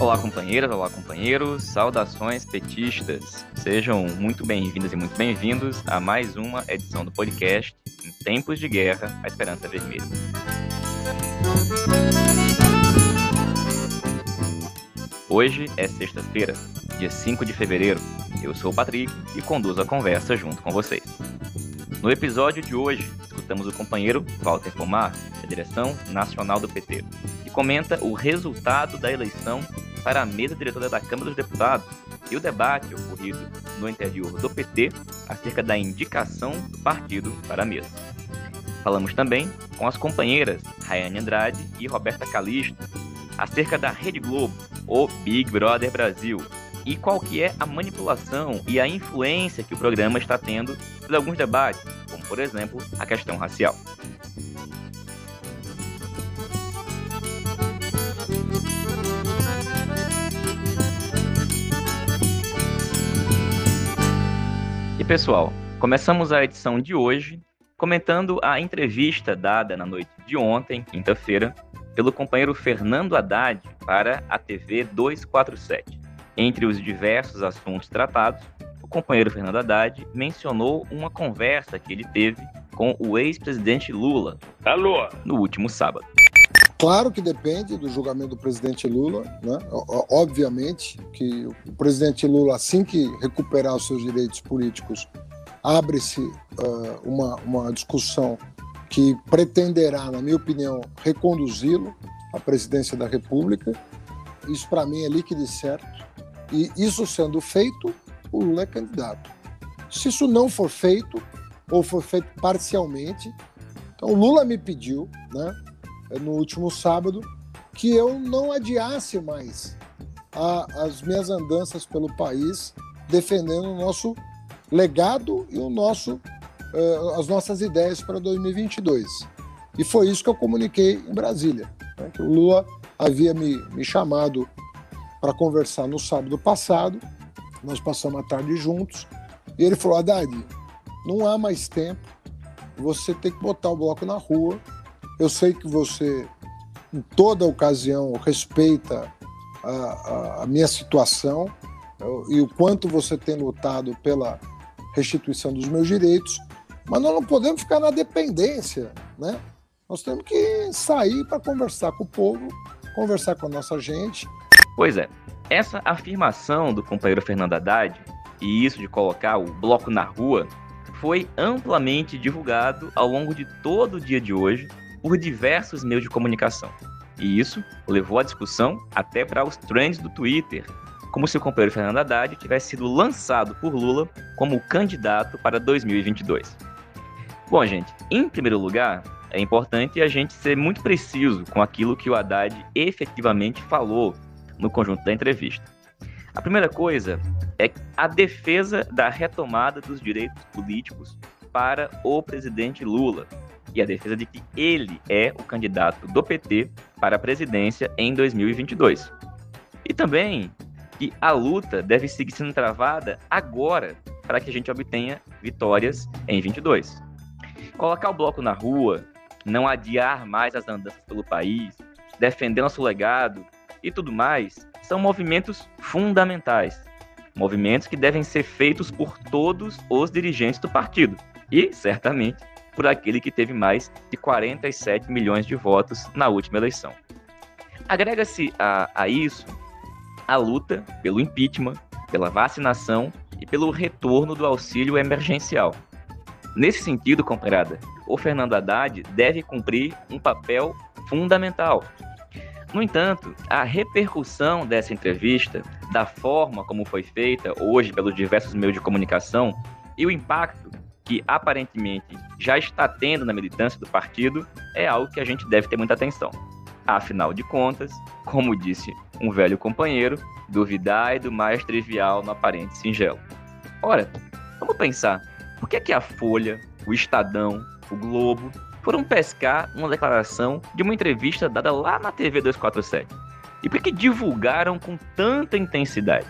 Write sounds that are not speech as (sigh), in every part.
Olá, companheiras, olá, companheiros, saudações petistas. Sejam muito bem-vindas e muito bem-vindos a mais uma edição do podcast Em Tempos de Guerra, a Esperança Vermelha. Hoje é sexta-feira, dia 5 de fevereiro. Eu sou o Patrick e conduzo a conversa junto com vocês. No episódio de hoje, escutamos o companheiro Walter Pomar, da direção nacional do PT, que comenta o resultado da eleição para a mesa diretora da Câmara dos Deputados e o debate ocorrido no interior do PT acerca da indicação do partido para a mesa. Falamos também com as companheiras Rayane Andrade e Roberta Calisto acerca da Rede Globo, ou Big Brother Brasil, e qual que é a manipulação e a influência que o programa está tendo em alguns debates, como por exemplo a questão racial. Pessoal, começamos a edição de hoje comentando a entrevista dada na noite de ontem, quinta-feira, pelo companheiro Fernando Haddad para a TV 247. Entre os diversos assuntos tratados, o companheiro Fernando Haddad mencionou uma conversa que ele teve com o ex-presidente Lula Alô. no último sábado. Claro que depende do julgamento do presidente Lula, né? Obviamente que o presidente Lula, assim que recuperar os seus direitos políticos, abre-se uh, uma, uma discussão que pretenderá, na minha opinião, reconduzi-lo à presidência da República. Isso, para mim, é líquido e certo. E isso sendo feito, o Lula é candidato. Se isso não for feito, ou for feito parcialmente, então o Lula me pediu, né, no último sábado, que eu não adiasse mais a, as minhas andanças pelo país defendendo o nosso legado e o nosso uh, as nossas ideias para 2022. E foi isso que eu comuniquei em Brasília. Né, que o Lula havia me, me chamado para conversar no sábado passado, nós passamos a tarde juntos, e ele falou: Haddad, não há mais tempo, você tem que botar o bloco na rua. Eu sei que você, em toda ocasião, respeita a, a, a minha situação e o quanto você tem lutado pela restituição dos meus direitos, mas nós não podemos ficar na dependência, né? Nós temos que sair para conversar com o povo, conversar com a nossa gente. Pois é, essa afirmação do companheiro Fernando Haddad, e isso de colocar o bloco na rua, foi amplamente divulgado ao longo de todo o dia de hoje por diversos meios de comunicação. E isso levou a discussão até para os trends do Twitter, como se o companheiro Fernando Haddad tivesse sido lançado por Lula como candidato para 2022. Bom, gente, em primeiro lugar, é importante a gente ser muito preciso com aquilo que o Haddad efetivamente falou no conjunto da entrevista. A primeira coisa é a defesa da retomada dos direitos políticos para o presidente Lula e a defesa de que ele é o candidato do PT para a presidência em 2022. E também que a luta deve seguir sendo travada agora para que a gente obtenha vitórias em 22 colocar o bloco na rua, não adiar mais as andanças pelo país, defender nosso legado e tudo mais, são movimentos fundamentais. Movimentos que devem ser feitos por todos os dirigentes do partido e, certamente, por aquele que teve mais de 47 milhões de votos na última eleição. Agrega-se a, a isso a luta pelo impeachment, pela vacinação e pelo retorno do auxílio emergencial. Nesse sentido, comparada, o Fernando Haddad deve cumprir um papel fundamental. No entanto, a repercussão dessa entrevista, da forma como foi feita hoje pelos diversos meios de comunicação e o impacto que aparentemente já está tendo na militância do partido, é algo que a gente deve ter muita atenção. Afinal de contas, como disse um velho companheiro, duvidar é do mais trivial no aparente singelo. Ora, vamos pensar por que, é que a Folha, o Estadão, o Globo foram pescar uma declaração de uma entrevista dada lá na TV 247? E por que divulgaram com tanta intensidade?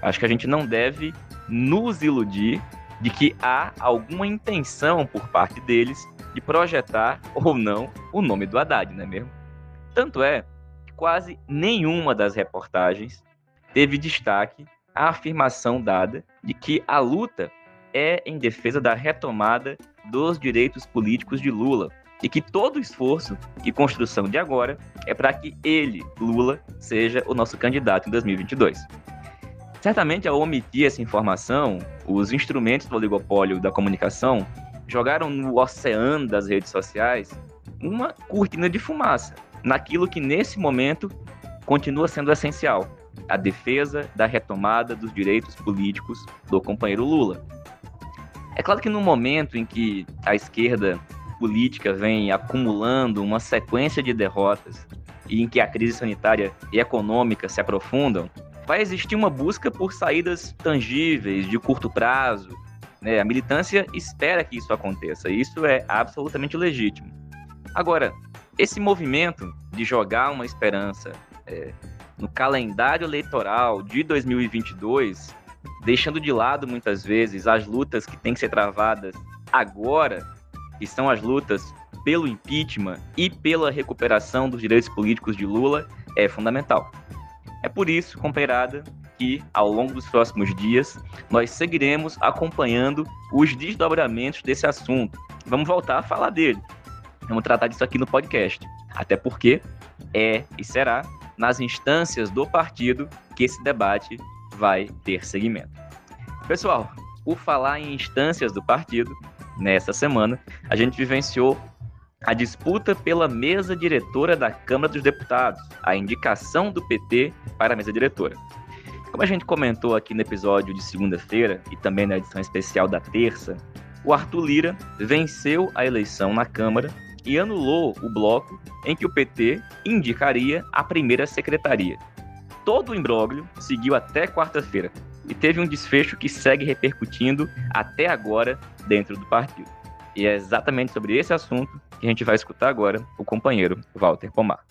Acho que a gente não deve nos iludir de que há alguma intenção por parte deles de projetar ou não o nome do Haddad, não é mesmo? Tanto é quase nenhuma das reportagens teve destaque a afirmação dada de que a luta é em defesa da retomada dos direitos políticos de Lula e que todo esforço e construção de agora é para que ele, Lula, seja o nosso candidato em 2022. Certamente, ao omitir essa informação, os instrumentos do oligopólio da comunicação jogaram no oceano das redes sociais uma cortina de fumaça naquilo que nesse momento continua sendo essencial, a defesa da retomada dos direitos políticos do companheiro Lula. É claro que no momento em que a esquerda política vem acumulando uma sequência de derrotas e em que a crise sanitária e econômica se aprofundam, vai existir uma busca por saídas tangíveis, de curto prazo. Né? A militância espera que isso aconteça, isso é absolutamente legítimo. Agora, esse movimento de jogar uma esperança é, no calendário eleitoral de 2022, deixando de lado muitas vezes as lutas que têm que ser travadas agora, que são as lutas pelo impeachment e pela recuperação dos direitos políticos de Lula, é fundamental. É por isso, companheirada, que ao longo dos próximos dias nós seguiremos acompanhando os desdobramentos desse assunto. Vamos voltar a falar dele. Vamos tratar disso aqui no podcast. Até porque é e será nas instâncias do partido que esse debate vai ter seguimento. Pessoal, por falar em instâncias do partido, nessa semana a gente vivenciou a disputa pela mesa diretora da Câmara dos Deputados, a indicação do PT para a mesa diretora. Como a gente comentou aqui no episódio de segunda-feira e também na edição especial da terça, o Arthur Lira venceu a eleição na Câmara e anulou o bloco em que o PT indicaria a primeira secretaria. Todo o imbróglio seguiu até quarta-feira e teve um desfecho que segue repercutindo até agora dentro do partido. E é exatamente sobre esse assunto que a gente vai escutar agora o companheiro Walter Pomar.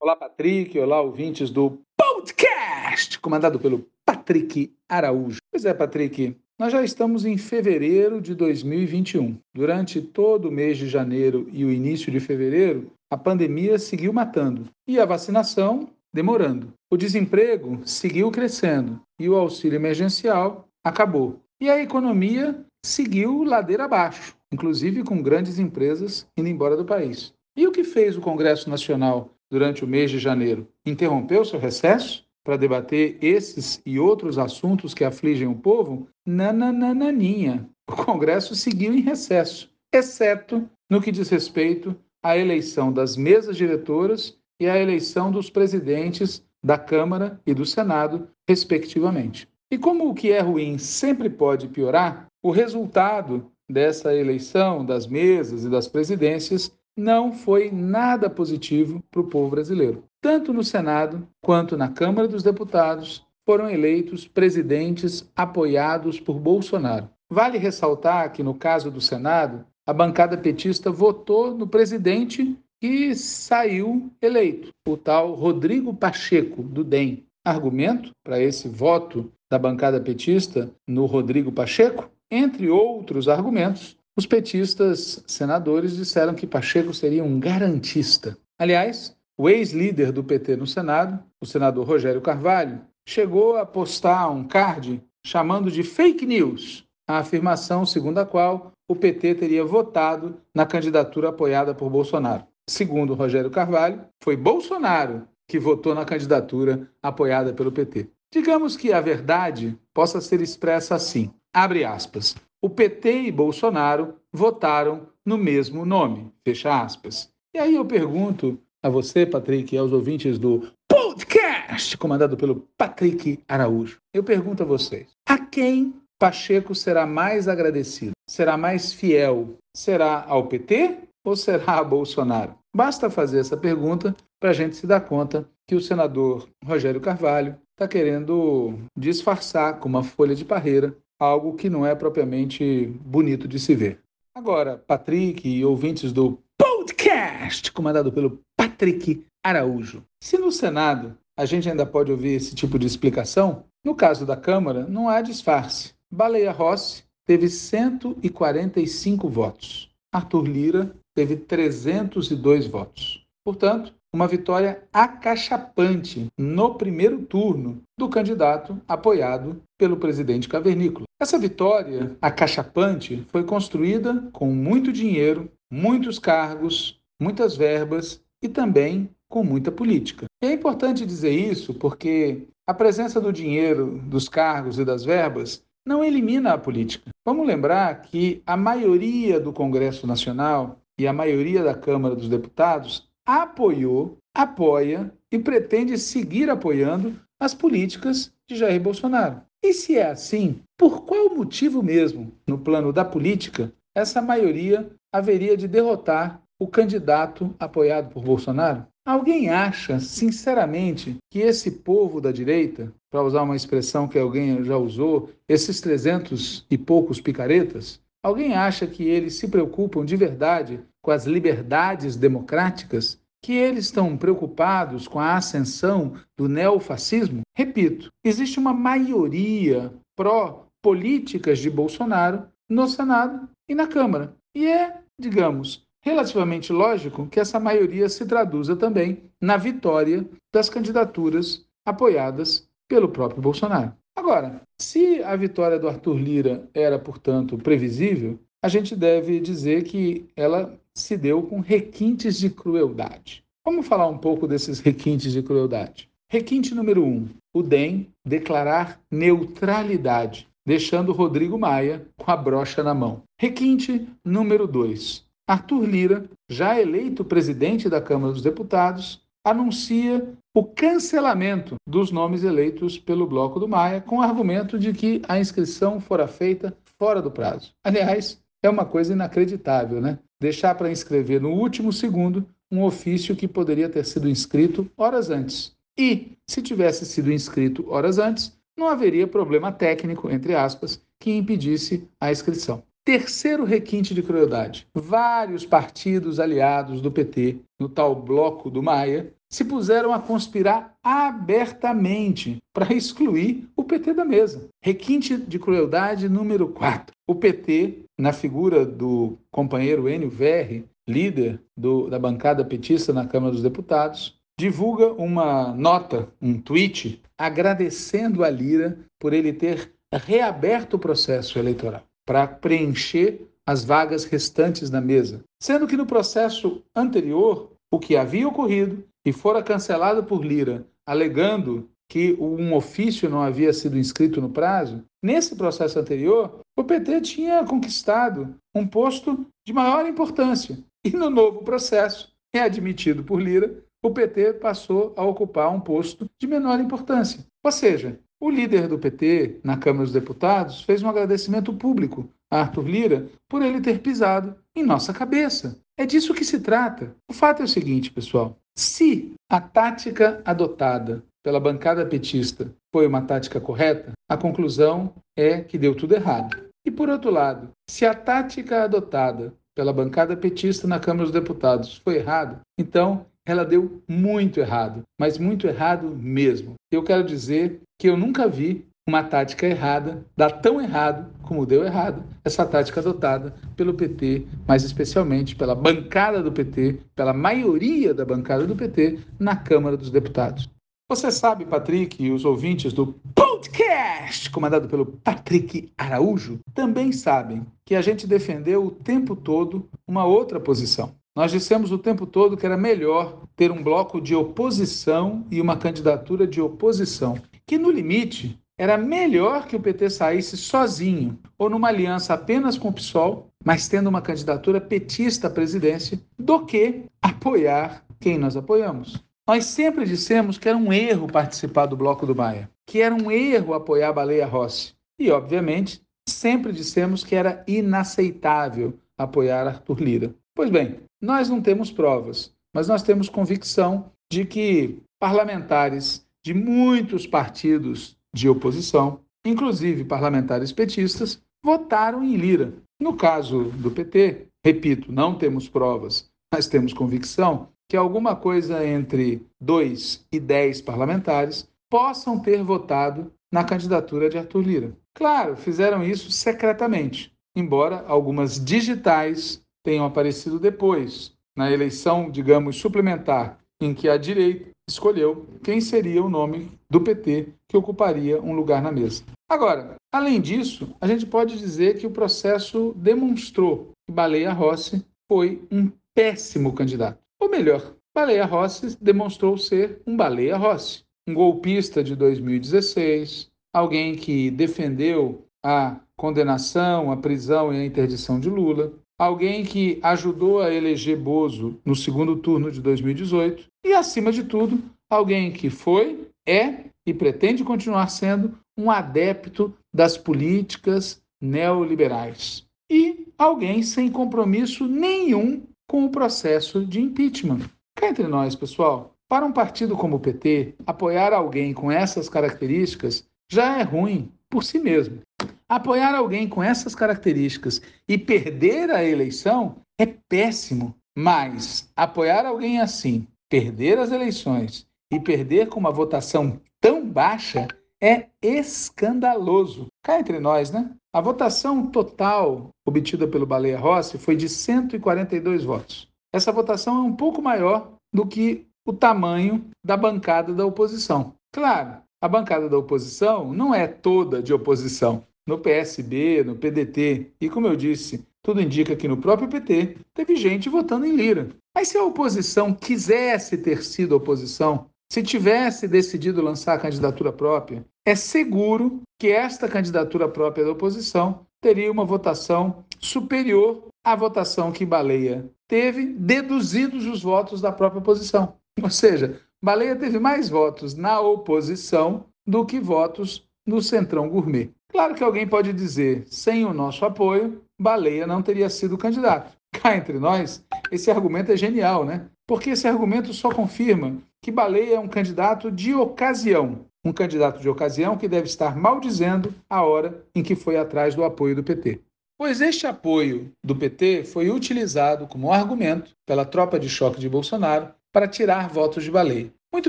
Olá, Patrick. Olá, ouvintes do podcast, comandado pelo Patrick Araújo. Pois é, Patrick, nós já estamos em fevereiro de 2021. Durante todo o mês de janeiro e o início de fevereiro, a pandemia seguiu matando e a vacinação demorando. O desemprego seguiu crescendo e o auxílio emergencial acabou. E a economia seguiu ladeira abaixo, inclusive com grandes empresas indo embora do país. E o que fez o Congresso Nacional durante o mês de janeiro? Interrompeu seu recesso? para debater esses e outros assuntos que afligem o povo, nananananinha. O Congresso seguiu em recesso, exceto no que diz respeito à eleição das mesas diretoras e à eleição dos presidentes da Câmara e do Senado, respectivamente. E como o que é ruim sempre pode piorar, o resultado dessa eleição das mesas e das presidências não foi nada positivo para o povo brasileiro tanto no Senado quanto na Câmara dos Deputados, foram eleitos presidentes apoiados por Bolsonaro. Vale ressaltar que, no caso do Senado, a bancada petista votou no presidente que saiu eleito, o tal Rodrigo Pacheco, do DEM. Argumento para esse voto da bancada petista no Rodrigo Pacheco? Entre outros argumentos, os petistas senadores disseram que Pacheco seria um garantista. Aliás, o ex-líder do PT no Senado, o senador Rogério Carvalho, chegou a postar um card chamando de fake news a afirmação segundo a qual o PT teria votado na candidatura apoiada por Bolsonaro. Segundo Rogério Carvalho, foi Bolsonaro que votou na candidatura apoiada pelo PT. Digamos que a verdade possa ser expressa assim: abre aspas. O PT e Bolsonaro votaram no mesmo nome, fecha aspas. E aí eu pergunto a você, Patrick, e aos ouvintes do podcast comandado pelo Patrick Araújo. Eu pergunto a vocês: a quem Pacheco será mais agradecido? Será mais fiel? Será ao PT ou será a Bolsonaro? Basta fazer essa pergunta para a gente se dar conta que o senador Rogério Carvalho está querendo disfarçar com uma folha de parreira algo que não é propriamente bonito de se ver. Agora, Patrick e ouvintes do podcast comandado pelo Patrick Araújo. Se no Senado a gente ainda pode ouvir esse tipo de explicação, no caso da Câmara não há disfarce. Baleia Rossi teve 145 votos. Arthur Lira teve 302 votos. Portanto, uma vitória acachapante no primeiro turno do candidato apoiado pelo presidente Cavernícola. Essa vitória acachapante foi construída com muito dinheiro, muitos cargos, muitas verbas e também com muita política. é importante dizer isso porque a presença do dinheiro, dos cargos e das verbas não elimina a política. Vamos lembrar que a maioria do Congresso Nacional e a maioria da Câmara dos Deputados apoiou, apoia e pretende seguir apoiando as políticas de Jair Bolsonaro. E se é assim, por qual motivo mesmo, no plano da política, essa maioria haveria de derrotar o candidato apoiado por Bolsonaro? Alguém acha, sinceramente, que esse povo da direita, para usar uma expressão que alguém já usou, esses trezentos e poucos picaretas, alguém acha que eles se preocupam de verdade com as liberdades democráticas? Que eles estão preocupados com a ascensão do neofascismo? Repito, existe uma maioria pró-políticas de Bolsonaro no Senado e na Câmara. E é, digamos, relativamente lógico que essa maioria se traduza também na vitória das candidaturas apoiadas pelo próprio Bolsonaro. Agora, se a vitória do Arthur Lira era, portanto, previsível, a gente deve dizer que ela se deu com requintes de crueldade. Vamos falar um pouco desses requintes de crueldade. Requinte número um: o DEM declarar neutralidade, deixando Rodrigo Maia com a brocha na mão. Requinte número dois: Arthur Lira, já eleito presidente da Câmara dos Deputados, anuncia o cancelamento dos nomes eleitos pelo Bloco do Maia, com o argumento de que a inscrição fora feita fora do prazo. Aliás, é uma coisa inacreditável, né? Deixar para inscrever no último segundo um ofício que poderia ter sido inscrito horas antes. E, se tivesse sido inscrito horas antes, não haveria problema técnico, entre aspas, que impedisse a inscrição. Terceiro requinte de crueldade: vários partidos aliados do PT, no tal bloco do Maia, se puseram a conspirar abertamente para excluir o PT da mesa. Requinte de crueldade número 4. O PT, na figura do companheiro Enio Verri, líder do, da bancada petista na Câmara dos Deputados, divulga uma nota, um tweet, agradecendo a Lira por ele ter reaberto o processo eleitoral para preencher as vagas restantes na mesa, sendo que no processo anterior, o que havia ocorrido e fora cancelado por Lira, alegando que um ofício não havia sido inscrito no prazo, nesse processo anterior, o PT tinha conquistado um posto de maior importância. E no novo processo, é admitido por Lira, o PT passou a ocupar um posto de menor importância. Ou seja, o líder do PT, na Câmara dos Deputados, fez um agradecimento público a Arthur Lira por ele ter pisado em nossa cabeça. É disso que se trata. O fato é o seguinte, pessoal: se a tática adotada pela bancada petista foi uma tática correta, a conclusão é que deu tudo errado. E por outro lado, se a tática adotada pela bancada petista na Câmara dos Deputados foi errada, então ela deu muito errado, mas muito errado mesmo. Eu quero dizer que eu nunca vi uma tática errada dar tão errado como deu errado essa tática adotada pelo PT, mais especialmente pela bancada do PT, pela maioria da bancada do PT na Câmara dos Deputados. Você sabe, Patrick, e os ouvintes do podcast, comandado pelo Patrick Araújo, também sabem que a gente defendeu o tempo todo uma outra posição. Nós dissemos o tempo todo que era melhor ter um bloco de oposição e uma candidatura de oposição que no limite era melhor que o PT saísse sozinho ou numa aliança apenas com o PSOL, mas tendo uma candidatura petista à presidência, do que apoiar quem nós apoiamos. Nós sempre dissemos que era um erro participar do Bloco do Maia, que era um erro apoiar a Baleia Rossi. E, obviamente, sempre dissemos que era inaceitável apoiar Arthur Lira. Pois bem, nós não temos provas, mas nós temos convicção de que parlamentares de muitos partidos de oposição, inclusive parlamentares petistas, votaram em Lira. No caso do PT, repito, não temos provas, mas temos convicção que alguma coisa entre 2 e 10 parlamentares possam ter votado na candidatura de Arthur Lira. Claro, fizeram isso secretamente, embora algumas digitais tenham aparecido depois, na eleição, digamos, suplementar em que a direita escolheu quem seria o nome do PT que ocuparia um lugar na mesa. Agora, além disso, a gente pode dizer que o processo demonstrou que Baleia Rossi foi um péssimo candidato. Ou melhor, Baleia Rossi demonstrou ser um Baleia Rossi, um golpista de 2016, alguém que defendeu a condenação, a prisão e a interdição de Lula, alguém que ajudou a eleger Bozo no segundo turno de 2018 e, acima de tudo, alguém que foi, é e pretende continuar sendo um adepto das políticas neoliberais. E alguém sem compromisso nenhum com o processo de impeachment. Cá entre nós, pessoal, para um partido como o PT, apoiar alguém com essas características já é ruim por si mesmo. Apoiar alguém com essas características e perder a eleição é péssimo. Mas apoiar alguém assim, perder as eleições e perder com uma votação tão baixa é escandaloso. Cá entre nós, né? A votação total obtida pelo Baleia Rossi foi de 142 votos. Essa votação é um pouco maior do que o tamanho da bancada da oposição. Claro, a bancada da oposição não é toda de oposição no PSB, no PDT e, como eu disse, tudo indica que no próprio PT teve gente votando em Lira. Mas se a oposição quisesse ter sido oposição, se tivesse decidido lançar a candidatura própria, é seguro que esta candidatura própria da oposição teria uma votação superior à votação que Baleia teve, deduzidos os votos da própria oposição. Ou seja, Baleia teve mais votos na oposição do que votos no Centrão Gourmet. Claro que alguém pode dizer, sem o nosso apoio, Baleia não teria sido candidato. Cá entre nós, esse argumento é genial, né? Porque esse argumento só confirma que Baleia é um candidato de ocasião. Um candidato de ocasião que deve estar maldizendo a hora em que foi atrás do apoio do PT. Pois este apoio do PT foi utilizado como argumento pela tropa de choque de Bolsonaro para tirar votos de Baleia. Muito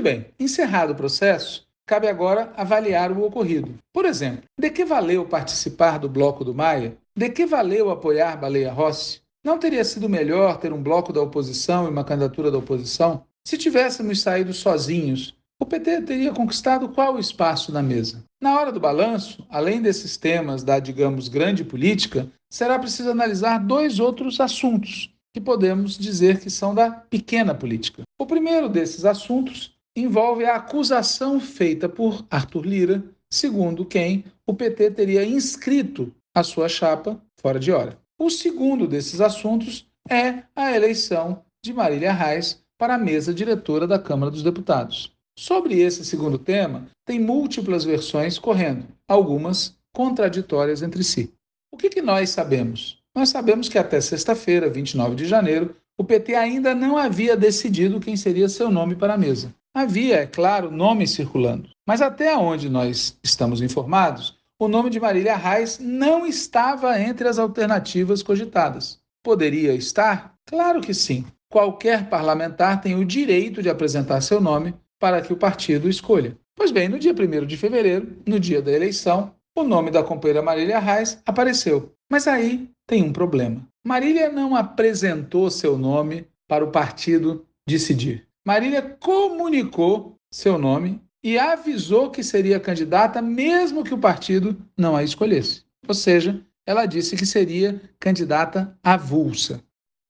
bem, encerrado o processo, cabe agora avaliar o ocorrido. Por exemplo, de que valeu participar do bloco do Maia? De que valeu apoiar Baleia Rossi? Não teria sido melhor ter um bloco da oposição e uma candidatura da oposição? Se tivéssemos saído sozinhos, o PT teria conquistado qual espaço na mesa? Na hora do balanço, além desses temas da, digamos, grande política, será preciso analisar dois outros assuntos que podemos dizer que são da pequena política. O primeiro desses assuntos envolve a acusação feita por Arthur Lira, segundo quem o PT teria inscrito a sua chapa fora de hora. O segundo desses assuntos é a eleição de Marília Reis para a mesa diretora da Câmara dos Deputados. Sobre esse segundo tema, tem múltiplas versões correndo, algumas contraditórias entre si. O que, que nós sabemos? Nós sabemos que até sexta-feira, 29 de janeiro, o PT ainda não havia decidido quem seria seu nome para a mesa. Havia, é claro, nomes circulando, mas até onde nós estamos informados, o nome de Marília Reis não estava entre as alternativas cogitadas. Poderia estar? Claro que sim. Qualquer parlamentar tem o direito de apresentar seu nome para que o partido escolha. Pois bem, no dia 1 de fevereiro, no dia da eleição, o nome da companheira Marília Reis apareceu. Mas aí tem um problema. Marília não apresentou seu nome para o partido decidir. Marília comunicou seu nome e avisou que seria candidata mesmo que o partido não a escolhesse. Ou seja, ela disse que seria candidata avulsa.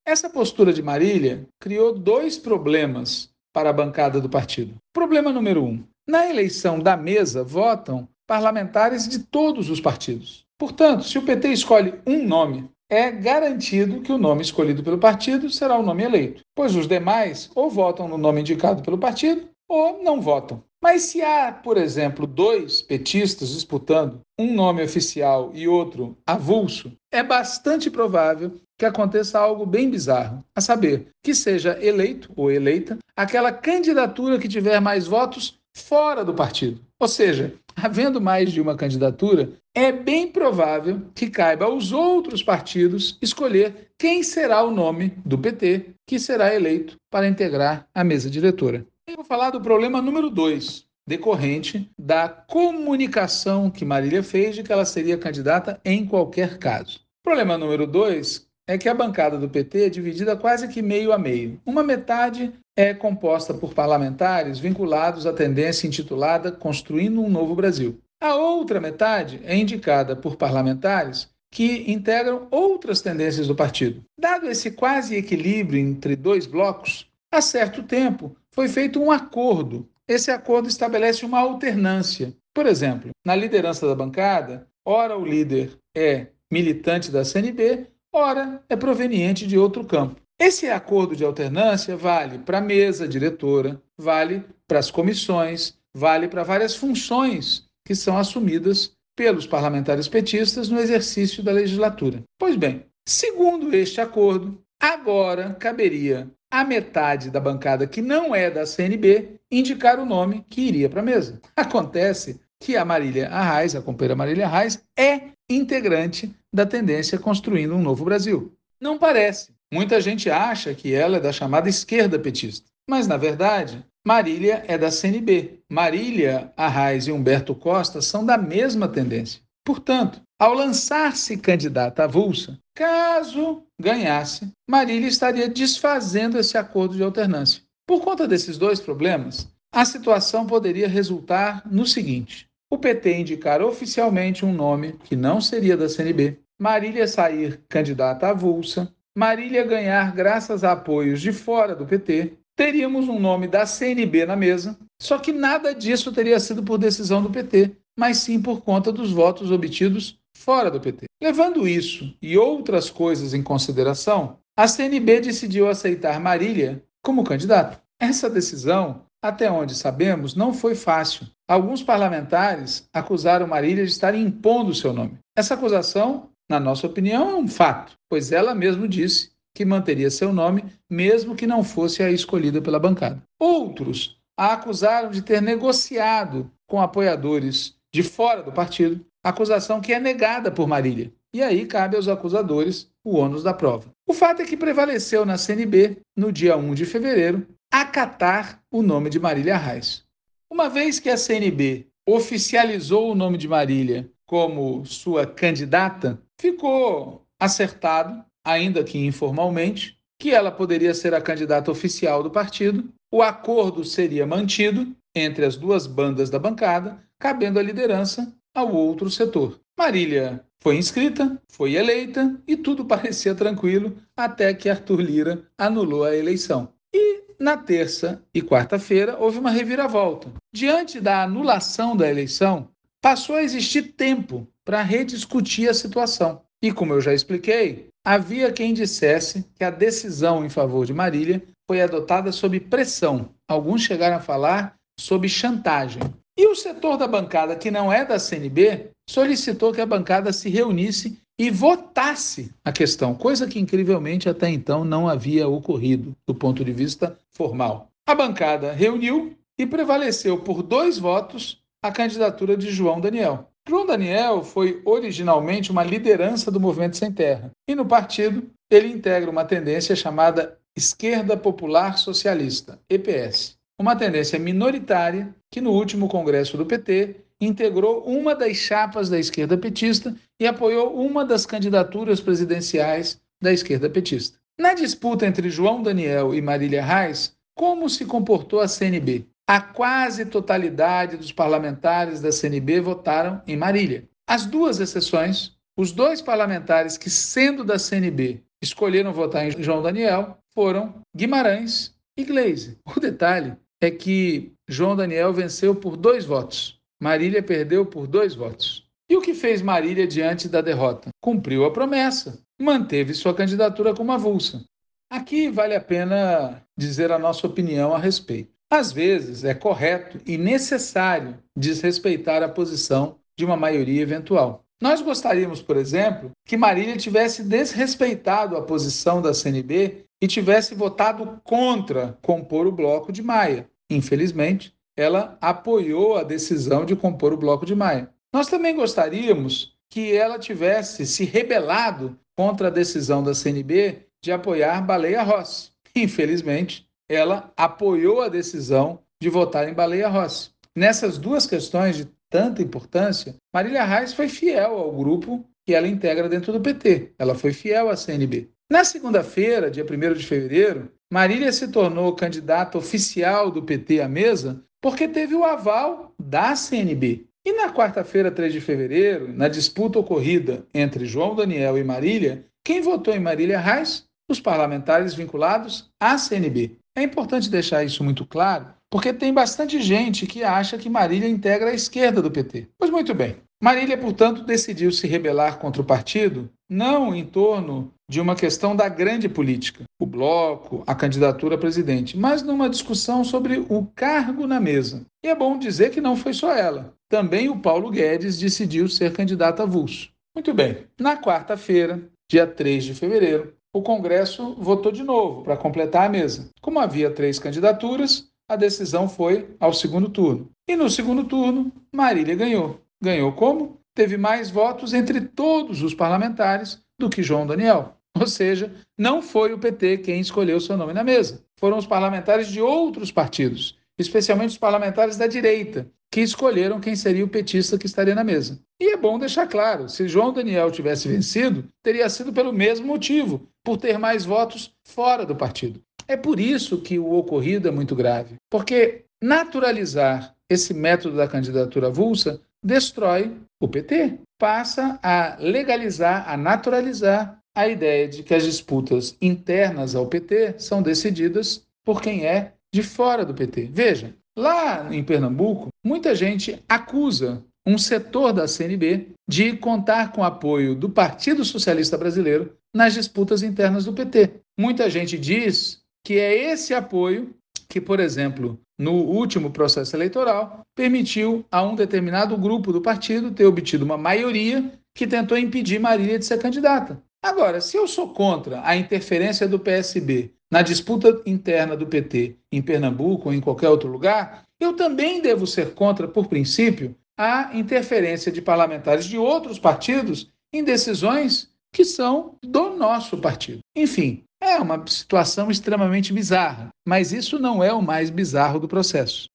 Essa postura de Marília criou dois problemas para a bancada do partido. Problema número um: na eleição da mesa votam parlamentares de todos os partidos. Portanto, se o PT escolhe um nome é garantido que o nome escolhido pelo partido será o nome eleito, pois os demais ou votam no nome indicado pelo partido ou não votam. Mas se há, por exemplo, dois petistas disputando, um nome oficial e outro avulso, é bastante provável que aconteça algo bem bizarro, a saber, que seja eleito ou eleita aquela candidatura que tiver mais votos fora do partido. Ou seja, havendo mais de uma candidatura, é bem provável que caiba aos outros partidos escolher quem será o nome do PT que será eleito para integrar a mesa diretora. Eu vou falar do problema número dois, decorrente da comunicação que Marília fez de que ela seria candidata em qualquer caso. Problema número dois é que a bancada do PT é dividida quase que meio a meio. Uma metade é composta por parlamentares vinculados à tendência intitulada Construindo um Novo Brasil. A outra metade é indicada por parlamentares que integram outras tendências do partido. Dado esse quase equilíbrio entre dois blocos, há certo tempo foi feito um acordo. Esse acordo estabelece uma alternância. Por exemplo, na liderança da bancada, ora o líder é militante da CNB, ora é proveniente de outro campo. Esse acordo de alternância vale para a mesa diretora, vale para as comissões, vale para várias funções que são assumidas pelos parlamentares petistas no exercício da legislatura. Pois bem, segundo este acordo, agora caberia a metade da bancada que não é da CNB indicar o nome que iria para a mesa. (laughs) Acontece que a Marília Arraes, a companheira Marília Arraes, é integrante da tendência Construindo um Novo Brasil. Não parece. Muita gente acha que ela é da chamada esquerda petista. Mas, na verdade, Marília é da CNB. Marília Arraes e Humberto Costa são da mesma tendência. Portanto, ao lançar-se candidata avulsa, caso ganhasse, Marília estaria desfazendo esse acordo de alternância. Por conta desses dois problemas, a situação poderia resultar no seguinte: o PT indicar oficialmente um nome que não seria da CNB, Marília sair candidata avulsa, Marília ganhar graças a apoios de fora do PT teríamos um nome da CNB na mesa, só que nada disso teria sido por decisão do PT, mas sim por conta dos votos obtidos fora do PT. Levando isso e outras coisas em consideração, a CNB decidiu aceitar Marília como candidata. Essa decisão, até onde sabemos, não foi fácil. Alguns parlamentares acusaram Marília de estar impondo seu nome. Essa acusação, na nossa opinião, é um fato, pois ela mesma disse que manteria seu nome, mesmo que não fosse a escolhida pela bancada. Outros a acusaram de ter negociado com apoiadores de fora do partido, acusação que é negada por Marília. E aí cabe aos acusadores o ônus da prova. O fato é que prevaleceu na CNB, no dia 1 de fevereiro, acatar o nome de Marília Reis. Uma vez que a CNB oficializou o nome de Marília como sua candidata, ficou acertado ainda que informalmente, que ela poderia ser a candidata oficial do partido. O acordo seria mantido entre as duas bandas da bancada, cabendo a liderança ao outro setor. Marília foi inscrita, foi eleita e tudo (laughs) parecia tranquilo até que Arthur Lira anulou a eleição. E na terça e quarta-feira houve uma reviravolta. Diante da anulação da eleição, passou a existir tempo para rediscutir a situação. E como eu já expliquei, Havia quem dissesse que a decisão em favor de Marília foi adotada sob pressão. Alguns chegaram a falar sob chantagem. E o setor da bancada, que não é da CNB, solicitou que a bancada se reunisse e votasse a questão, coisa que incrivelmente até então não havia ocorrido do ponto de vista formal. A bancada reuniu e prevaleceu por dois votos a candidatura de João Daniel. João Daniel foi originalmente uma liderança do Movimento Sem Terra, e no partido ele integra uma tendência chamada Esquerda Popular Socialista, EPS, uma tendência minoritária que no último congresso do PT integrou uma das chapas da esquerda petista e apoiou uma das candidaturas presidenciais da esquerda petista. Na disputa entre João Daniel e Marília Reis, como se comportou a CNB? A quase totalidade dos parlamentares da CNB votaram em Marília. As duas exceções, os dois parlamentares que, sendo da CNB, escolheram votar em João Daniel foram Guimarães e Gleise. O detalhe é que João Daniel venceu por dois votos, Marília perdeu por dois votos. E o que fez Marília diante da derrota? Cumpriu a promessa, manteve sua candidatura como avulsa. Aqui vale a pena dizer a nossa opinião a respeito. Às vezes, é correto e necessário desrespeitar a posição de uma maioria eventual. Nós gostaríamos, por exemplo, que Marília tivesse desrespeitado a posição da CNB e tivesse votado contra compor o bloco de Maia. Infelizmente, ela apoiou a decisão de compor o bloco de Maia. Nós também gostaríamos que ela tivesse se rebelado contra a decisão da CNB de apoiar Baleia Rossi. Infelizmente, ela apoiou a decisão de votar em Baleia Rossi. Nessas duas questões de tanta importância, Marília Reis foi fiel ao grupo que ela integra dentro do PT. Ela foi fiel à CNB. Na segunda-feira, dia 1 de fevereiro, Marília se tornou candidata oficial do PT à mesa porque teve o aval da CNB. E na quarta-feira, 3 de fevereiro, na disputa ocorrida entre João Daniel e Marília, quem votou em Marília Reis? Os parlamentares vinculados à CNB. É importante deixar isso muito claro, porque tem bastante gente que acha que Marília integra a esquerda do PT. Pois muito bem. Marília, portanto, decidiu se rebelar contra o partido, não em torno de uma questão da grande política, o bloco, a candidatura a presidente, mas numa discussão sobre o cargo na mesa. E é bom dizer que não foi só ela. Também o Paulo Guedes decidiu ser candidato avulso. Muito bem. Na quarta-feira, dia 3 de fevereiro, o Congresso votou de novo para completar a mesa. Como havia três candidaturas, a decisão foi ao segundo turno. E no segundo turno, Marília ganhou. Ganhou como? Teve mais votos entre todos os parlamentares do que João Daniel. (laughs) Ou seja, não foi o PT quem escolheu seu nome na mesa. Foram os parlamentares de outros partidos, especialmente os parlamentares da direita, que escolheram quem seria o petista que estaria na mesa. E é bom deixar claro: se João Daniel tivesse vencido, teria sido pelo mesmo motivo, por ter mais votos fora do partido. É por isso que o ocorrido é muito grave, porque naturalizar esse método da candidatura avulsa destrói o PT, passa a legalizar, a naturalizar a ideia de que as disputas internas ao PT são decididas por quem é de fora do PT. Veja, Lá em Pernambuco, muita gente acusa um setor da CNB de contar com apoio do Partido Socialista Brasileiro nas disputas internas do PT. Muita gente diz que é esse apoio que, por exemplo, no último processo eleitoral, permitiu a um determinado grupo do partido ter obtido uma maioria que tentou impedir Marília de ser candidata. Agora, se eu sou contra a interferência do PSB na disputa interna do PT em Pernambuco ou em qualquer outro lugar, eu também devo ser contra, por princípio, a interferência de parlamentares de outros partidos em decisões que são do nosso partido. Enfim, é uma situação extremamente bizarra, mas isso não é o mais bizarro do processo.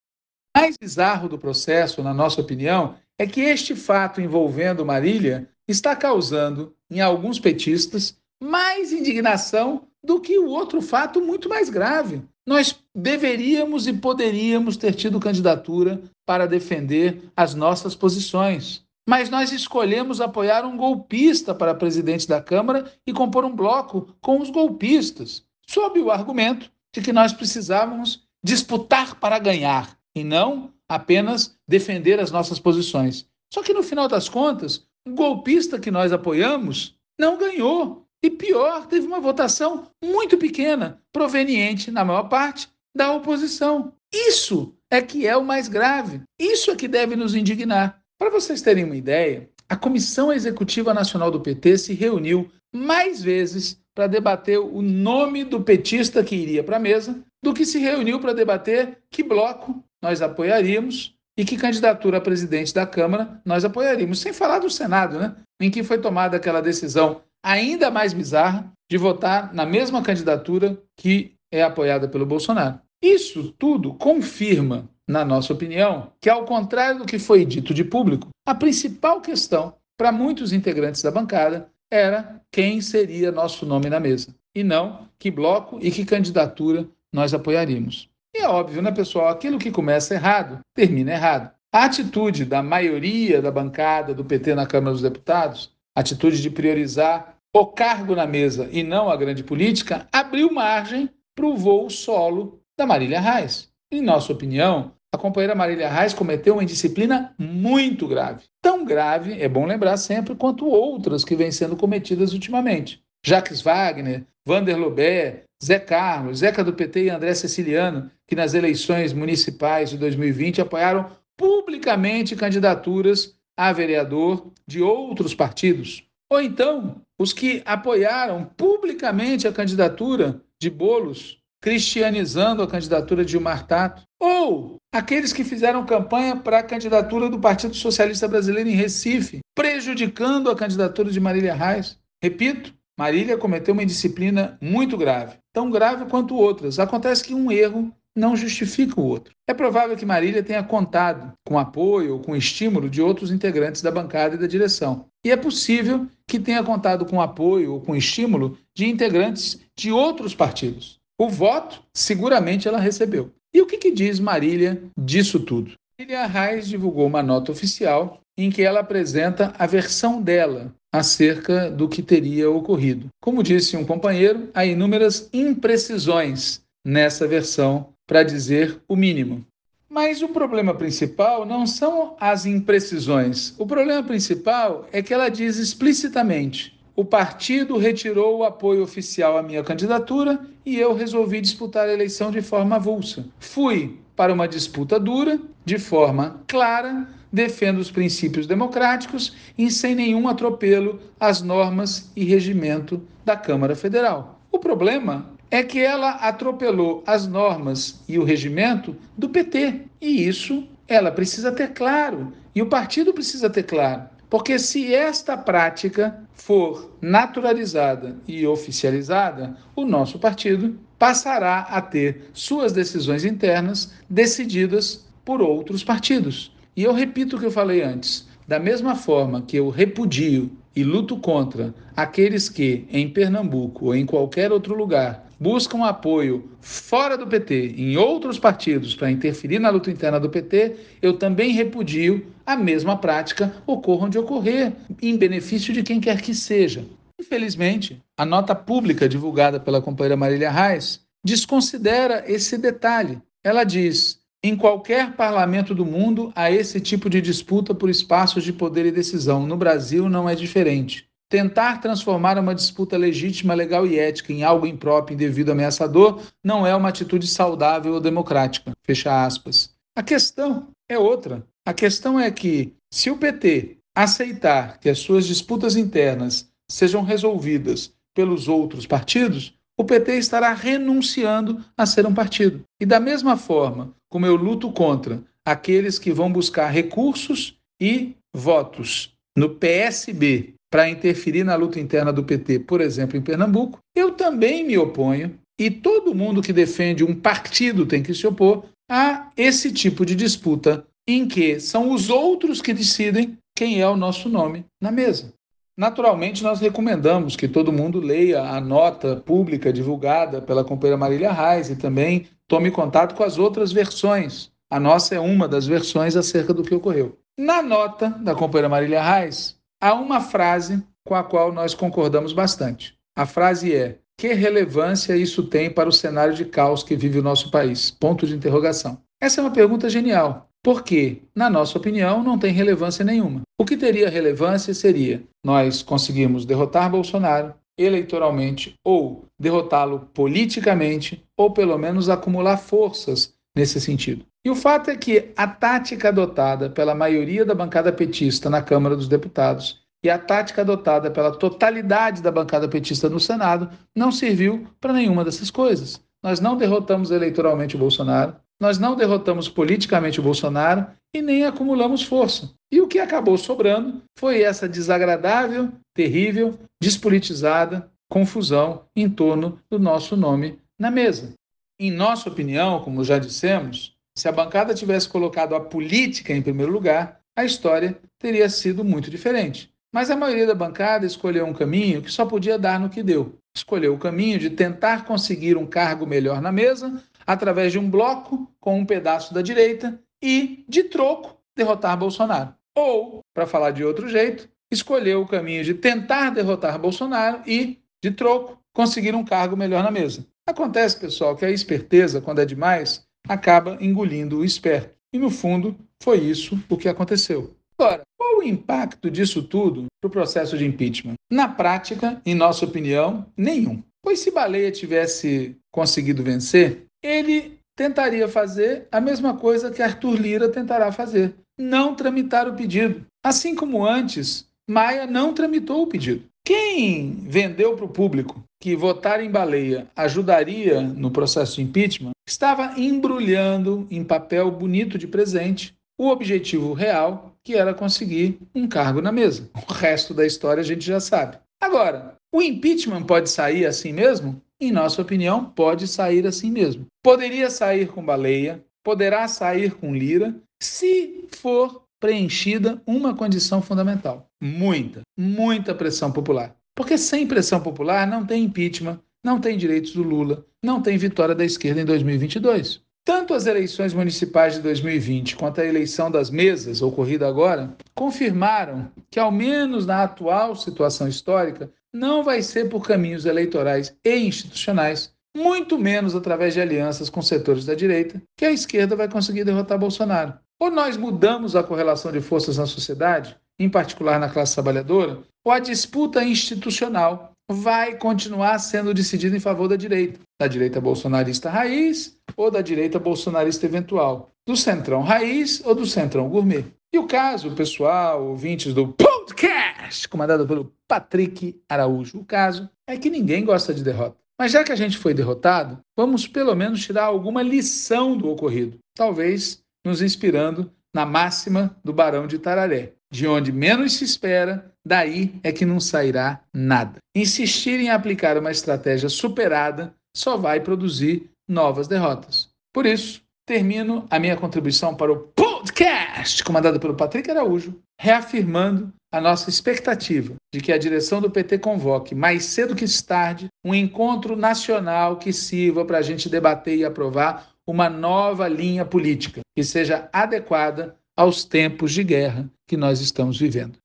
O mais bizarro do processo, na nossa opinião, é que este fato envolvendo Marília está causando, em alguns petistas, mais indignação do que o outro fato muito mais grave. Nós deveríamos e poderíamos ter tido candidatura para defender as nossas posições. Mas nós escolhemos apoiar um golpista para presidente da Câmara e compor um bloco com os golpistas, sob o argumento de que nós precisávamos disputar para ganhar e não apenas defender as nossas posições. Só que no final das contas, o golpista que nós apoiamos não ganhou. E pior, teve uma votação muito pequena, proveniente, na maior parte, da oposição. Isso é que é o mais grave. Isso é que deve nos indignar. Para vocês terem uma ideia, a Comissão Executiva Nacional do PT se reuniu mais vezes para debater o nome do petista que iria para a mesa do que se reuniu para debater que bloco nós apoiaríamos e que candidatura a presidente da Câmara nós apoiaríamos, sem falar do Senado, né? em que foi tomada aquela decisão ainda mais bizarra de votar na mesma candidatura que é apoiada pelo Bolsonaro. Isso tudo confirma, na nossa opinião, que, ao contrário do que foi dito de público, a principal questão para muitos integrantes da bancada era quem seria nosso nome na mesa, e não que bloco e que candidatura nós apoiaríamos. E é óbvio, né, pessoal? Aquilo que começa errado, termina errado. A atitude da maioria da bancada do PT na Câmara dos Deputados atitude de priorizar o cargo na mesa e não a grande política, abriu margem para o voo solo da Marília Reis. Em nossa opinião, a companheira Marília Reis cometeu uma indisciplina muito grave. Tão grave, é bom lembrar sempre, quanto outras que vêm sendo cometidas ultimamente. Jacques Wagner, Vander Lobé, Zé Carlos, Zeca do PT e André Ceciliano, que nas eleições municipais de 2020 apoiaram publicamente candidaturas a vereador de outros partidos. Ou então, os que apoiaram publicamente a candidatura de Bolos, cristianizando a candidatura de Gilmar Tato. Ou aqueles que fizeram campanha para a candidatura do Partido Socialista Brasileiro em Recife, prejudicando a candidatura de Marília Reis. Repito, Marília cometeu uma indisciplina muito grave, tão grave quanto outras. Acontece que um erro não justifica o outro. É provável que Marília tenha contado com apoio ou com estímulo de outros integrantes da bancada e da direção. E é possível que tenha contado com apoio ou com estímulo de integrantes de outros partidos. O voto, seguramente ela recebeu. E o que, que diz Marília disso tudo? Marília Reis divulgou uma nota oficial em que ela apresenta a versão dela acerca do que teria ocorrido. Como disse um companheiro, há inúmeras imprecisões nessa versão para dizer o mínimo. Mas o problema principal não são as imprecisões. O problema principal é que ela diz explicitamente: o partido retirou o apoio oficial à minha candidatura e eu resolvi disputar a eleição de forma avulsa. Fui para uma disputa dura, de forma clara, defendo os princípios democráticos e sem nenhum atropelo às normas e regimento da Câmara Federal. O problema é que ela atropelou as normas e o regimento do PT. E isso ela precisa ter claro. E o partido precisa ter claro. Porque se esta prática for naturalizada e oficializada, o nosso partido passará a ter suas decisões internas decididas por outros partidos. E eu repito o que eu falei antes: da mesma forma que eu repudio e luto contra aqueles que, em Pernambuco ou em qualquer outro lugar, buscam apoio fora do PT, em outros partidos, para interferir na luta interna do PT, eu também repudio a mesma prática ocorra onde ocorrer, em benefício de quem quer que seja. Infelizmente, a nota pública divulgada pela companheira Marília Reis desconsidera esse detalhe. Ela diz: em qualquer parlamento do mundo há esse tipo de disputa por espaços de poder e decisão. No Brasil não é diferente. Tentar transformar uma disputa legítima, legal e ética em algo impróprio, indevido, ameaçador, não é uma atitude saudável ou democrática. Fecha aspas. A questão é outra. A questão é que, se o PT aceitar que as suas disputas internas sejam resolvidas pelos outros partidos, o PT estará renunciando a ser um partido. E da mesma forma como eu luto contra aqueles que vão buscar recursos e votos no PSB para interferir na luta interna do PT, por exemplo, em Pernambuco, eu também me oponho, e todo mundo que defende um partido tem que se opor a esse tipo de disputa em que são os outros que decidem quem é o nosso nome na mesa. Naturalmente, nós recomendamos que todo mundo leia a nota pública divulgada pela companheira Marília Reis e também tome contato com as outras versões. A nossa é uma das versões acerca do que ocorreu. Na nota da companheira Marília Reis, há uma frase com a qual nós concordamos bastante. A frase é: que relevância isso tem para o cenário de caos que vive o nosso país? Ponto de interrogação. Essa é uma pergunta genial, porque, na nossa opinião, não tem relevância nenhuma. O que teria relevância seria nós conseguirmos derrotar Bolsonaro eleitoralmente ou derrotá-lo politicamente, ou pelo menos acumular forças nesse sentido. E o fato é que a tática adotada pela maioria da bancada petista na Câmara dos Deputados e a tática adotada pela totalidade da bancada petista no Senado não serviu para nenhuma dessas coisas. Nós não derrotamos eleitoralmente o Bolsonaro, nós não derrotamos politicamente o Bolsonaro e nem acumulamos força. E o que acabou sobrando foi essa desagradável, terrível, despolitizada confusão em torno do nosso nome na mesa. Em nossa opinião, como já dissemos, se a bancada tivesse colocado a política em primeiro lugar, a história teria sido muito diferente. Mas a maioria da bancada escolheu um caminho que só podia dar no que deu. Escolheu o caminho de tentar conseguir um cargo melhor na mesa através de um bloco com um pedaço da direita e, de troco, derrotar Bolsonaro. Ou, para falar de outro jeito, escolheu o caminho de tentar derrotar Bolsonaro e, de troco, conseguir um cargo melhor na mesa. Acontece, pessoal, que a esperteza, quando é demais, acaba engolindo o esperto. E, no fundo, foi isso o que aconteceu. Agora, qual o impacto disso tudo para o processo de impeachment? Na prática, em nossa opinião, nenhum. Pois se Baleia tivesse conseguido vencer, ele tentaria fazer a mesma coisa que Arthur Lira tentará fazer: não tramitar o pedido. Assim como antes, Maia não tramitou o pedido. Quem vendeu para o público que votar em baleia ajudaria no processo de impeachment estava embrulhando em papel bonito de presente o objetivo real, que era conseguir um cargo na mesa. O resto da história a gente já sabe. Agora, o impeachment pode sair assim mesmo? em nossa opinião, pode sair assim mesmo. Poderia sair com baleia, poderá sair com lira, se for preenchida uma condição fundamental: muita, muita pressão popular. Porque sem pressão popular não tem impeachment, não tem direitos do Lula, não tem vitória da esquerda em 2022. Tanto as eleições municipais de 2020 quanto a eleição das mesas, ocorrida agora, confirmaram que, ao menos na atual situação histórica, não vai ser por caminhos eleitorais e institucionais, muito menos através de alianças com setores da direita, que a esquerda vai conseguir derrotar Bolsonaro. Ou nós mudamos a correlação de forças na sociedade, em particular na classe trabalhadora, ou a disputa institucional vai continuar sendo decidida em favor da direita, da direita bolsonarista raiz ou da direita bolsonarista eventual, do centrão raiz ou do centrão gourmet. E o caso, pessoal, ouvintes do podcast, comandado pelo Patrick Araújo, o caso é que ninguém gosta de derrota. Mas já que a gente foi derrotado, vamos pelo menos tirar alguma lição do ocorrido, talvez nos inspirando na máxima do Barão de Tararé. De onde menos se espera, daí é que não sairá nada. Insistir em aplicar uma estratégia superada só vai produzir novas derrotas. Por isso, termino a minha contribuição para o podcast, comandado pelo Patrick Araújo, reafirmando a nossa expectativa de que a direção do PT convoque, mais cedo que tarde, um encontro nacional que sirva para a gente debater e aprovar uma nova linha política que seja adequada aos tempos de guerra que nós estamos vivendo.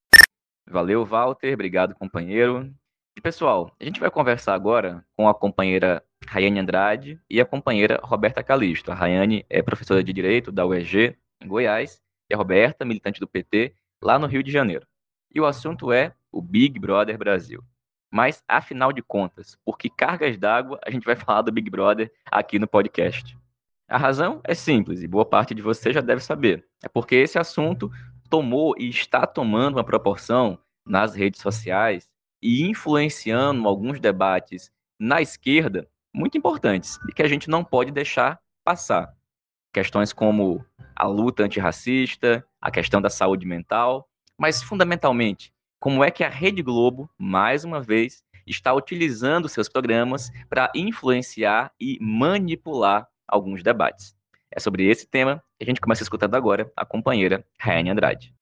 Valeu, Walter. Obrigado, companheiro. E, pessoal, a gente vai conversar agora com a companheira Rayane Andrade e a companheira Roberta Calisto. A Rayane é professora de Direito da UEG, em Goiás, e a Roberta, militante do PT, lá no Rio de Janeiro. E o assunto é o Big Brother Brasil. Mas, afinal de contas, por que cargas d'água a gente vai (laughs) falar do Big Brother aqui no podcast? A razão é simples e boa parte de você já deve saber. É porque esse assunto tomou e está tomando uma proporção nas redes sociais e influenciando alguns debates na esquerda muito importantes e que a gente não pode deixar passar. Questões como a luta antirracista, a questão da saúde mental, mas fundamentalmente, como é que a Rede Globo, mais uma vez, está utilizando seus programas para influenciar e manipular alguns debates. É sobre esse tema que a gente começa escutando agora a companheira Raiane Andrade.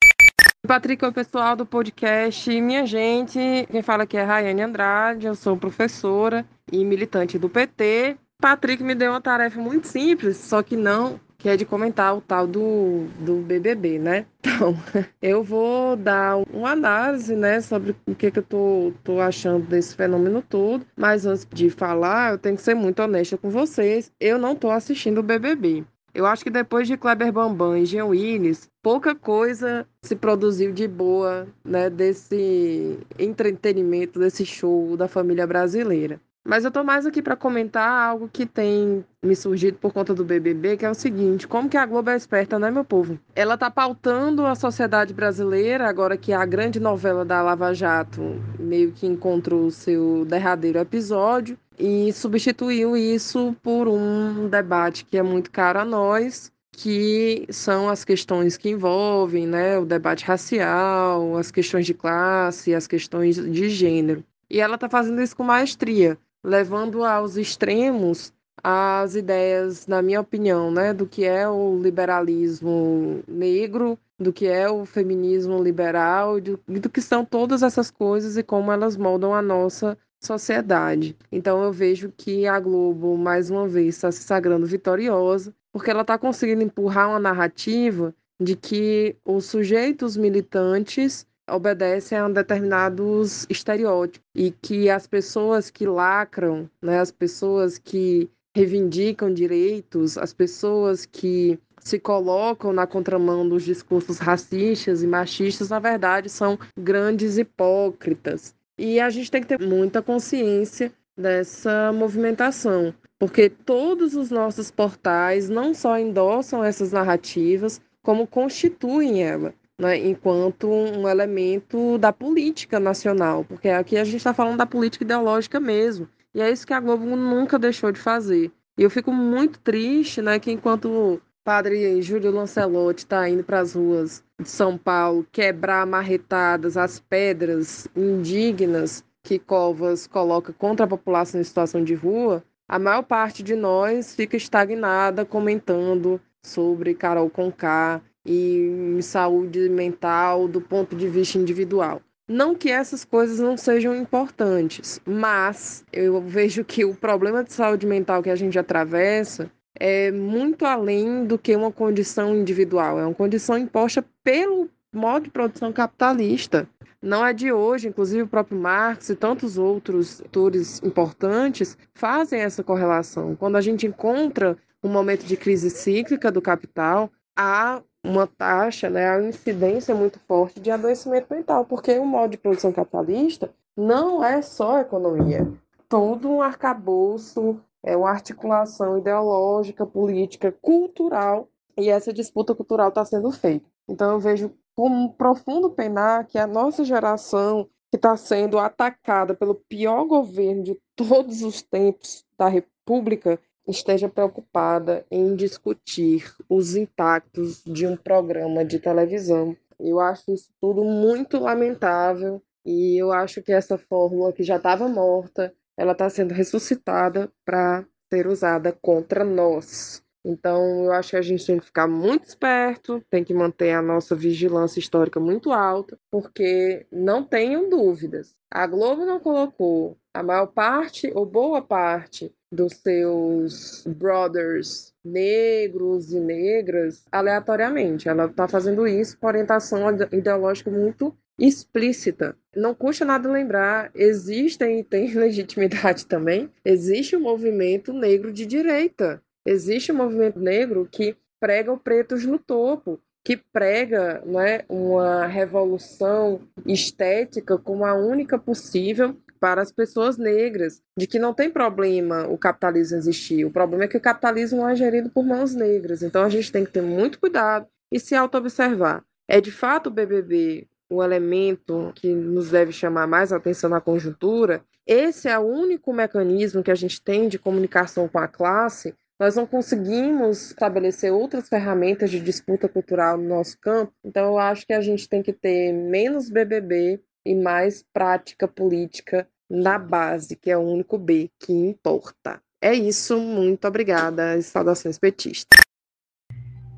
Patrick, o pessoal do podcast. Minha gente, quem fala aqui é Raiane Andrade, eu sou professora e militante do PT. Patrick me deu uma tarefa muito simples, só que não, que é de comentar o tal do, do BBB, né? (laughs) Então, eu vou dar uma análise, né, sobre o que, que eu tô, tô achando desse fenômeno todo, mas antes de falar, eu tenho que ser muito honesta com vocês, eu não tô assistindo o BBB. Eu acho que depois de Kleber Bambam e Jean Willis, pouca coisa se produziu de boa, né, desse entretenimento, desse show da família brasileira. Mas eu tô mais aqui para comentar algo que tem me surgido por conta do BBB, que é o seguinte: como que a Globo é esperta, né, meu povo? Ela tá pautando a sociedade brasileira, agora que a grande novela da Lava Jato meio que encontrou o seu derradeiro episódio, e substituiu isso por um debate que é muito caro a nós, que são as questões que envolvem né, o debate racial, as questões de classe, as questões de gênero. E ela está fazendo isso com maestria levando aos extremos as ideias, na minha opinião, né, do que é o liberalismo negro, do que é o feminismo liberal, do, do que são todas essas coisas e como elas moldam a nossa sociedade. Então eu vejo que a Globo, mais uma vez, está se sagrando vitoriosa, porque ela está conseguindo empurrar uma narrativa de que os sujeitos militantes obedecem a determinados estereótipos e que as pessoas que lacram, né, as pessoas que reivindicam direitos, as pessoas que se colocam na contramão dos discursos racistas e machistas, na verdade, são grandes hipócritas. E a gente tem que ter muita consciência dessa movimentação, porque todos os nossos portais não só endossam essas narrativas, como constituem ela né, enquanto um elemento da política nacional, porque aqui a gente está falando da política ideológica mesmo. E é isso que a Globo nunca deixou de fazer. E eu fico muito triste né, que enquanto padre Júlio Lancelotti está indo para as ruas de São Paulo quebrar marretadas as pedras indignas que Covas coloca contra a população em situação de rua, a maior parte de nós fica estagnada comentando sobre Carol Conká e saúde mental do ponto de vista individual. Não que essas coisas não sejam importantes, mas eu vejo que o problema de saúde mental que a gente atravessa é muito além do que uma condição individual, é uma condição imposta pelo modo de produção capitalista. Não é de hoje, inclusive o próprio Marx e tantos outros autores importantes fazem essa correlação. Quando a gente encontra um momento de crise cíclica do capital, há uma taxa, né, a incidência muito forte de adoecimento mental, porque o modo de produção capitalista não é só economia, todo um arcabouço, é uma articulação ideológica, política, cultural, e essa disputa cultural está sendo feita. Então eu vejo como um profundo penar que a nossa geração, que está sendo atacada pelo pior governo de todos os tempos da República, esteja preocupada em discutir os impactos de um programa de televisão. Eu acho isso tudo muito lamentável e eu acho que essa fórmula que já estava morta, ela está sendo ressuscitada para ser usada contra nós. Então, eu acho que a gente tem que ficar muito esperto, tem que manter a nossa vigilância histórica muito alta, porque não tenham dúvidas. A Globo não colocou a maior parte ou boa parte dos seus brothers negros e negras aleatoriamente. Ela está fazendo isso com orientação ideológica muito explícita. Não custa nada lembrar, existem e tem (laughs) legitimidade também, existe o um movimento negro de direita. Existe um movimento negro que prega o pretos no topo, que prega né, uma revolução estética como a única possível para as pessoas negras, de que não tem problema o capitalismo existir. O problema é que o capitalismo não é gerido por mãos negras. Então a gente tem que ter muito cuidado e se auto-observar. É de fato o BBB o elemento que nos deve chamar mais atenção na conjuntura? Esse é o único mecanismo que a gente tem de comunicação com a classe. Nós não conseguimos estabelecer outras ferramentas de disputa cultural no nosso campo, então eu acho que a gente tem que ter menos BBB e mais prática política na base, que é o único B que importa. É isso, muito obrigada e saudações petistas.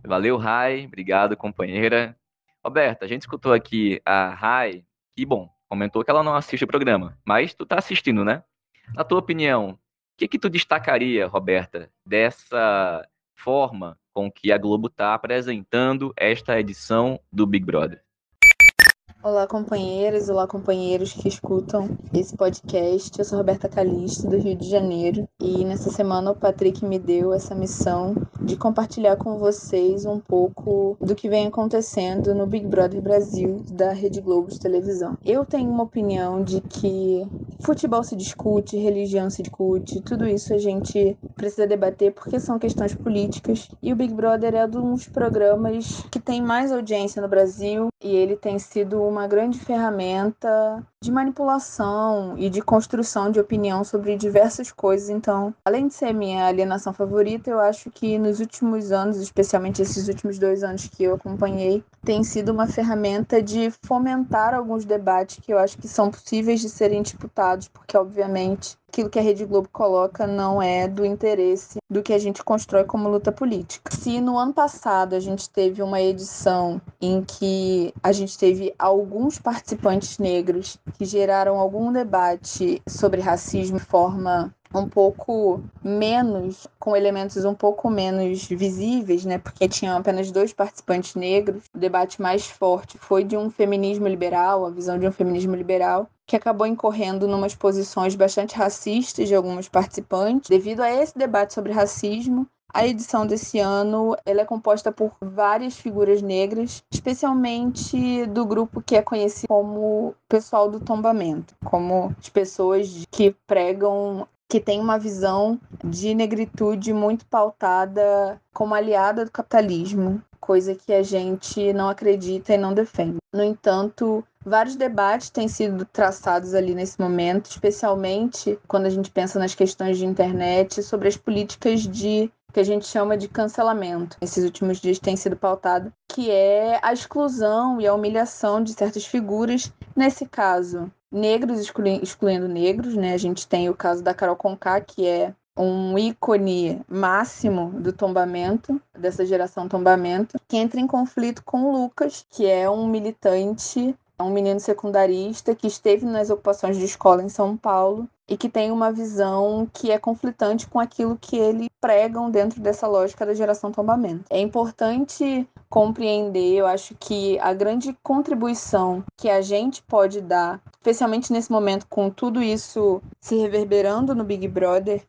Valeu, Rai, obrigado, companheira. Roberta, a gente escutou aqui a Rai, e bom, comentou que ela não assiste o programa, mas tu tá assistindo, né? Na tua opinião, que que tu destacaria, Roberta, dessa forma com que a Globo está apresentando esta edição do Big Brother? Olá, companheiras, olá, companheiros que escutam esse podcast. Eu sou Roberta Calisto, do Rio de Janeiro, e nessa semana o Patrick me deu essa missão de compartilhar com vocês um pouco do que vem acontecendo no Big Brother Brasil da Rede Globo de televisão. Eu tenho uma opinião de que futebol se discute, religião se discute, tudo isso a gente precisa debater porque são questões políticas, e o Big Brother é um dos programas que tem mais audiência no Brasil e ele tem sido uma grande ferramenta de manipulação e de construção de opinião sobre diversas coisas. Então, além de ser minha alienação favorita, eu acho que nos últimos anos, especialmente esses últimos dois anos que eu acompanhei, tem sido uma ferramenta de fomentar alguns debates que eu acho que são possíveis de serem disputados, porque, obviamente, aquilo que a Rede Globo coloca não é do interesse do que a gente constrói como luta política. Se no ano passado a gente teve uma edição em que a gente teve alguns participantes negros que geraram algum debate sobre racismo de forma um pouco menos, com elementos um pouco menos visíveis, né? Porque tinham apenas dois participantes negros. O debate mais forte foi de um feminismo liberal, a visão de um feminismo liberal, que acabou incorrendo numas posições bastante racistas de alguns participantes. Devido a esse debate sobre racismo, a edição desse ano ela é composta por várias figuras negras, especialmente do grupo que é conhecido como pessoal do tombamento, como as pessoas que pregam que tem uma visão de negritude muito pautada como aliada do capitalismo, coisa que a gente não acredita e não defende. No entanto, vários debates têm sido traçados ali nesse momento, especialmente quando a gente pensa nas questões de internet, sobre as políticas de que a gente chama de cancelamento. Esses últimos dias tem sido pautado, que é a exclusão e a humilhação de certas figuras, nesse caso, negros excluindo negros, né? A gente tem o caso da Carol Conká, que é um ícone máximo do tombamento, dessa geração tombamento, que entra em conflito com o Lucas, que é um militante, um menino secundarista que esteve nas ocupações de escola em São Paulo e que tem uma visão que é conflitante com aquilo que ele pregam dentro dessa lógica da geração tombamento. É importante compreender, eu acho que a grande contribuição que a gente pode dar, especialmente nesse momento com tudo isso se reverberando no Big Brother,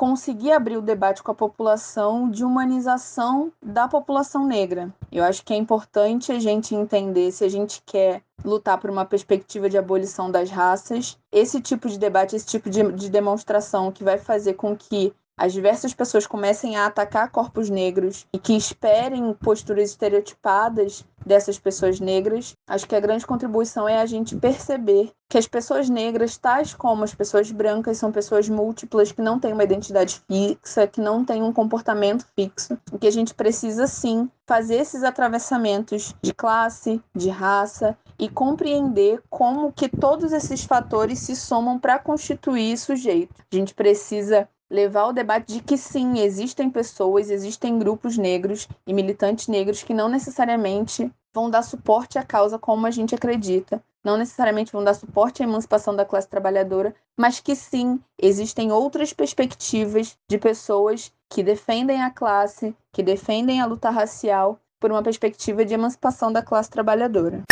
conseguir abrir o debate com a população de humanização da população negra. Eu acho que é importante a gente entender se a gente quer lutar por uma perspectiva de abolição das raças, esse tipo de debate, esse tipo de, de demonstração que vai fazer com que as diversas pessoas comecem a atacar corpos negros e que esperem posturas estereotipadas dessas pessoas negras, acho que a grande contribuição é a gente perceber que as pessoas negras, tais como as pessoas brancas, são pessoas múltiplas que não têm uma identidade fixa, que não têm um comportamento fixo, e que a gente precisa sim fazer esses atravessamentos de classe, de raça e compreender como que todos esses fatores se somam para constituir sujeito. A gente precisa levar o debate de que sim, existem pessoas, existem grupos negros e militantes negros que não necessariamente vão dar suporte à causa como a gente acredita, não necessariamente vão dar suporte à emancipação da classe trabalhadora, mas que sim, existem outras perspectivas de pessoas que defendem a classe, que defendem a luta racial por uma perspectiva de emancipação da classe trabalhadora.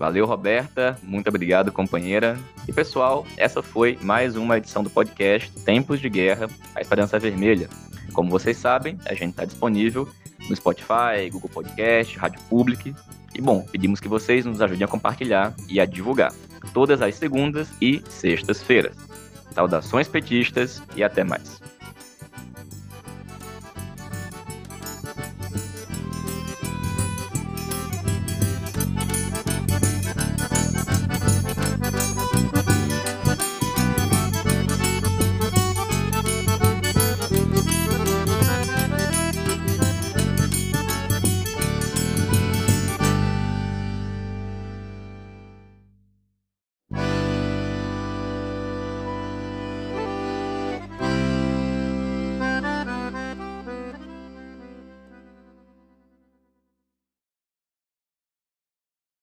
Valeu, Roberta. Muito obrigado, companheira. E pessoal, essa foi mais uma edição do podcast Tempos de Guerra, a Esperança Vermelha. Como vocês sabem, a gente está disponível no Spotify, Google Podcast, Rádio Public. E bom, pedimos que vocês nos ajudem a compartilhar e a divulgar. Todas as segundas e sextas-feiras. Saudações petistas e até mais.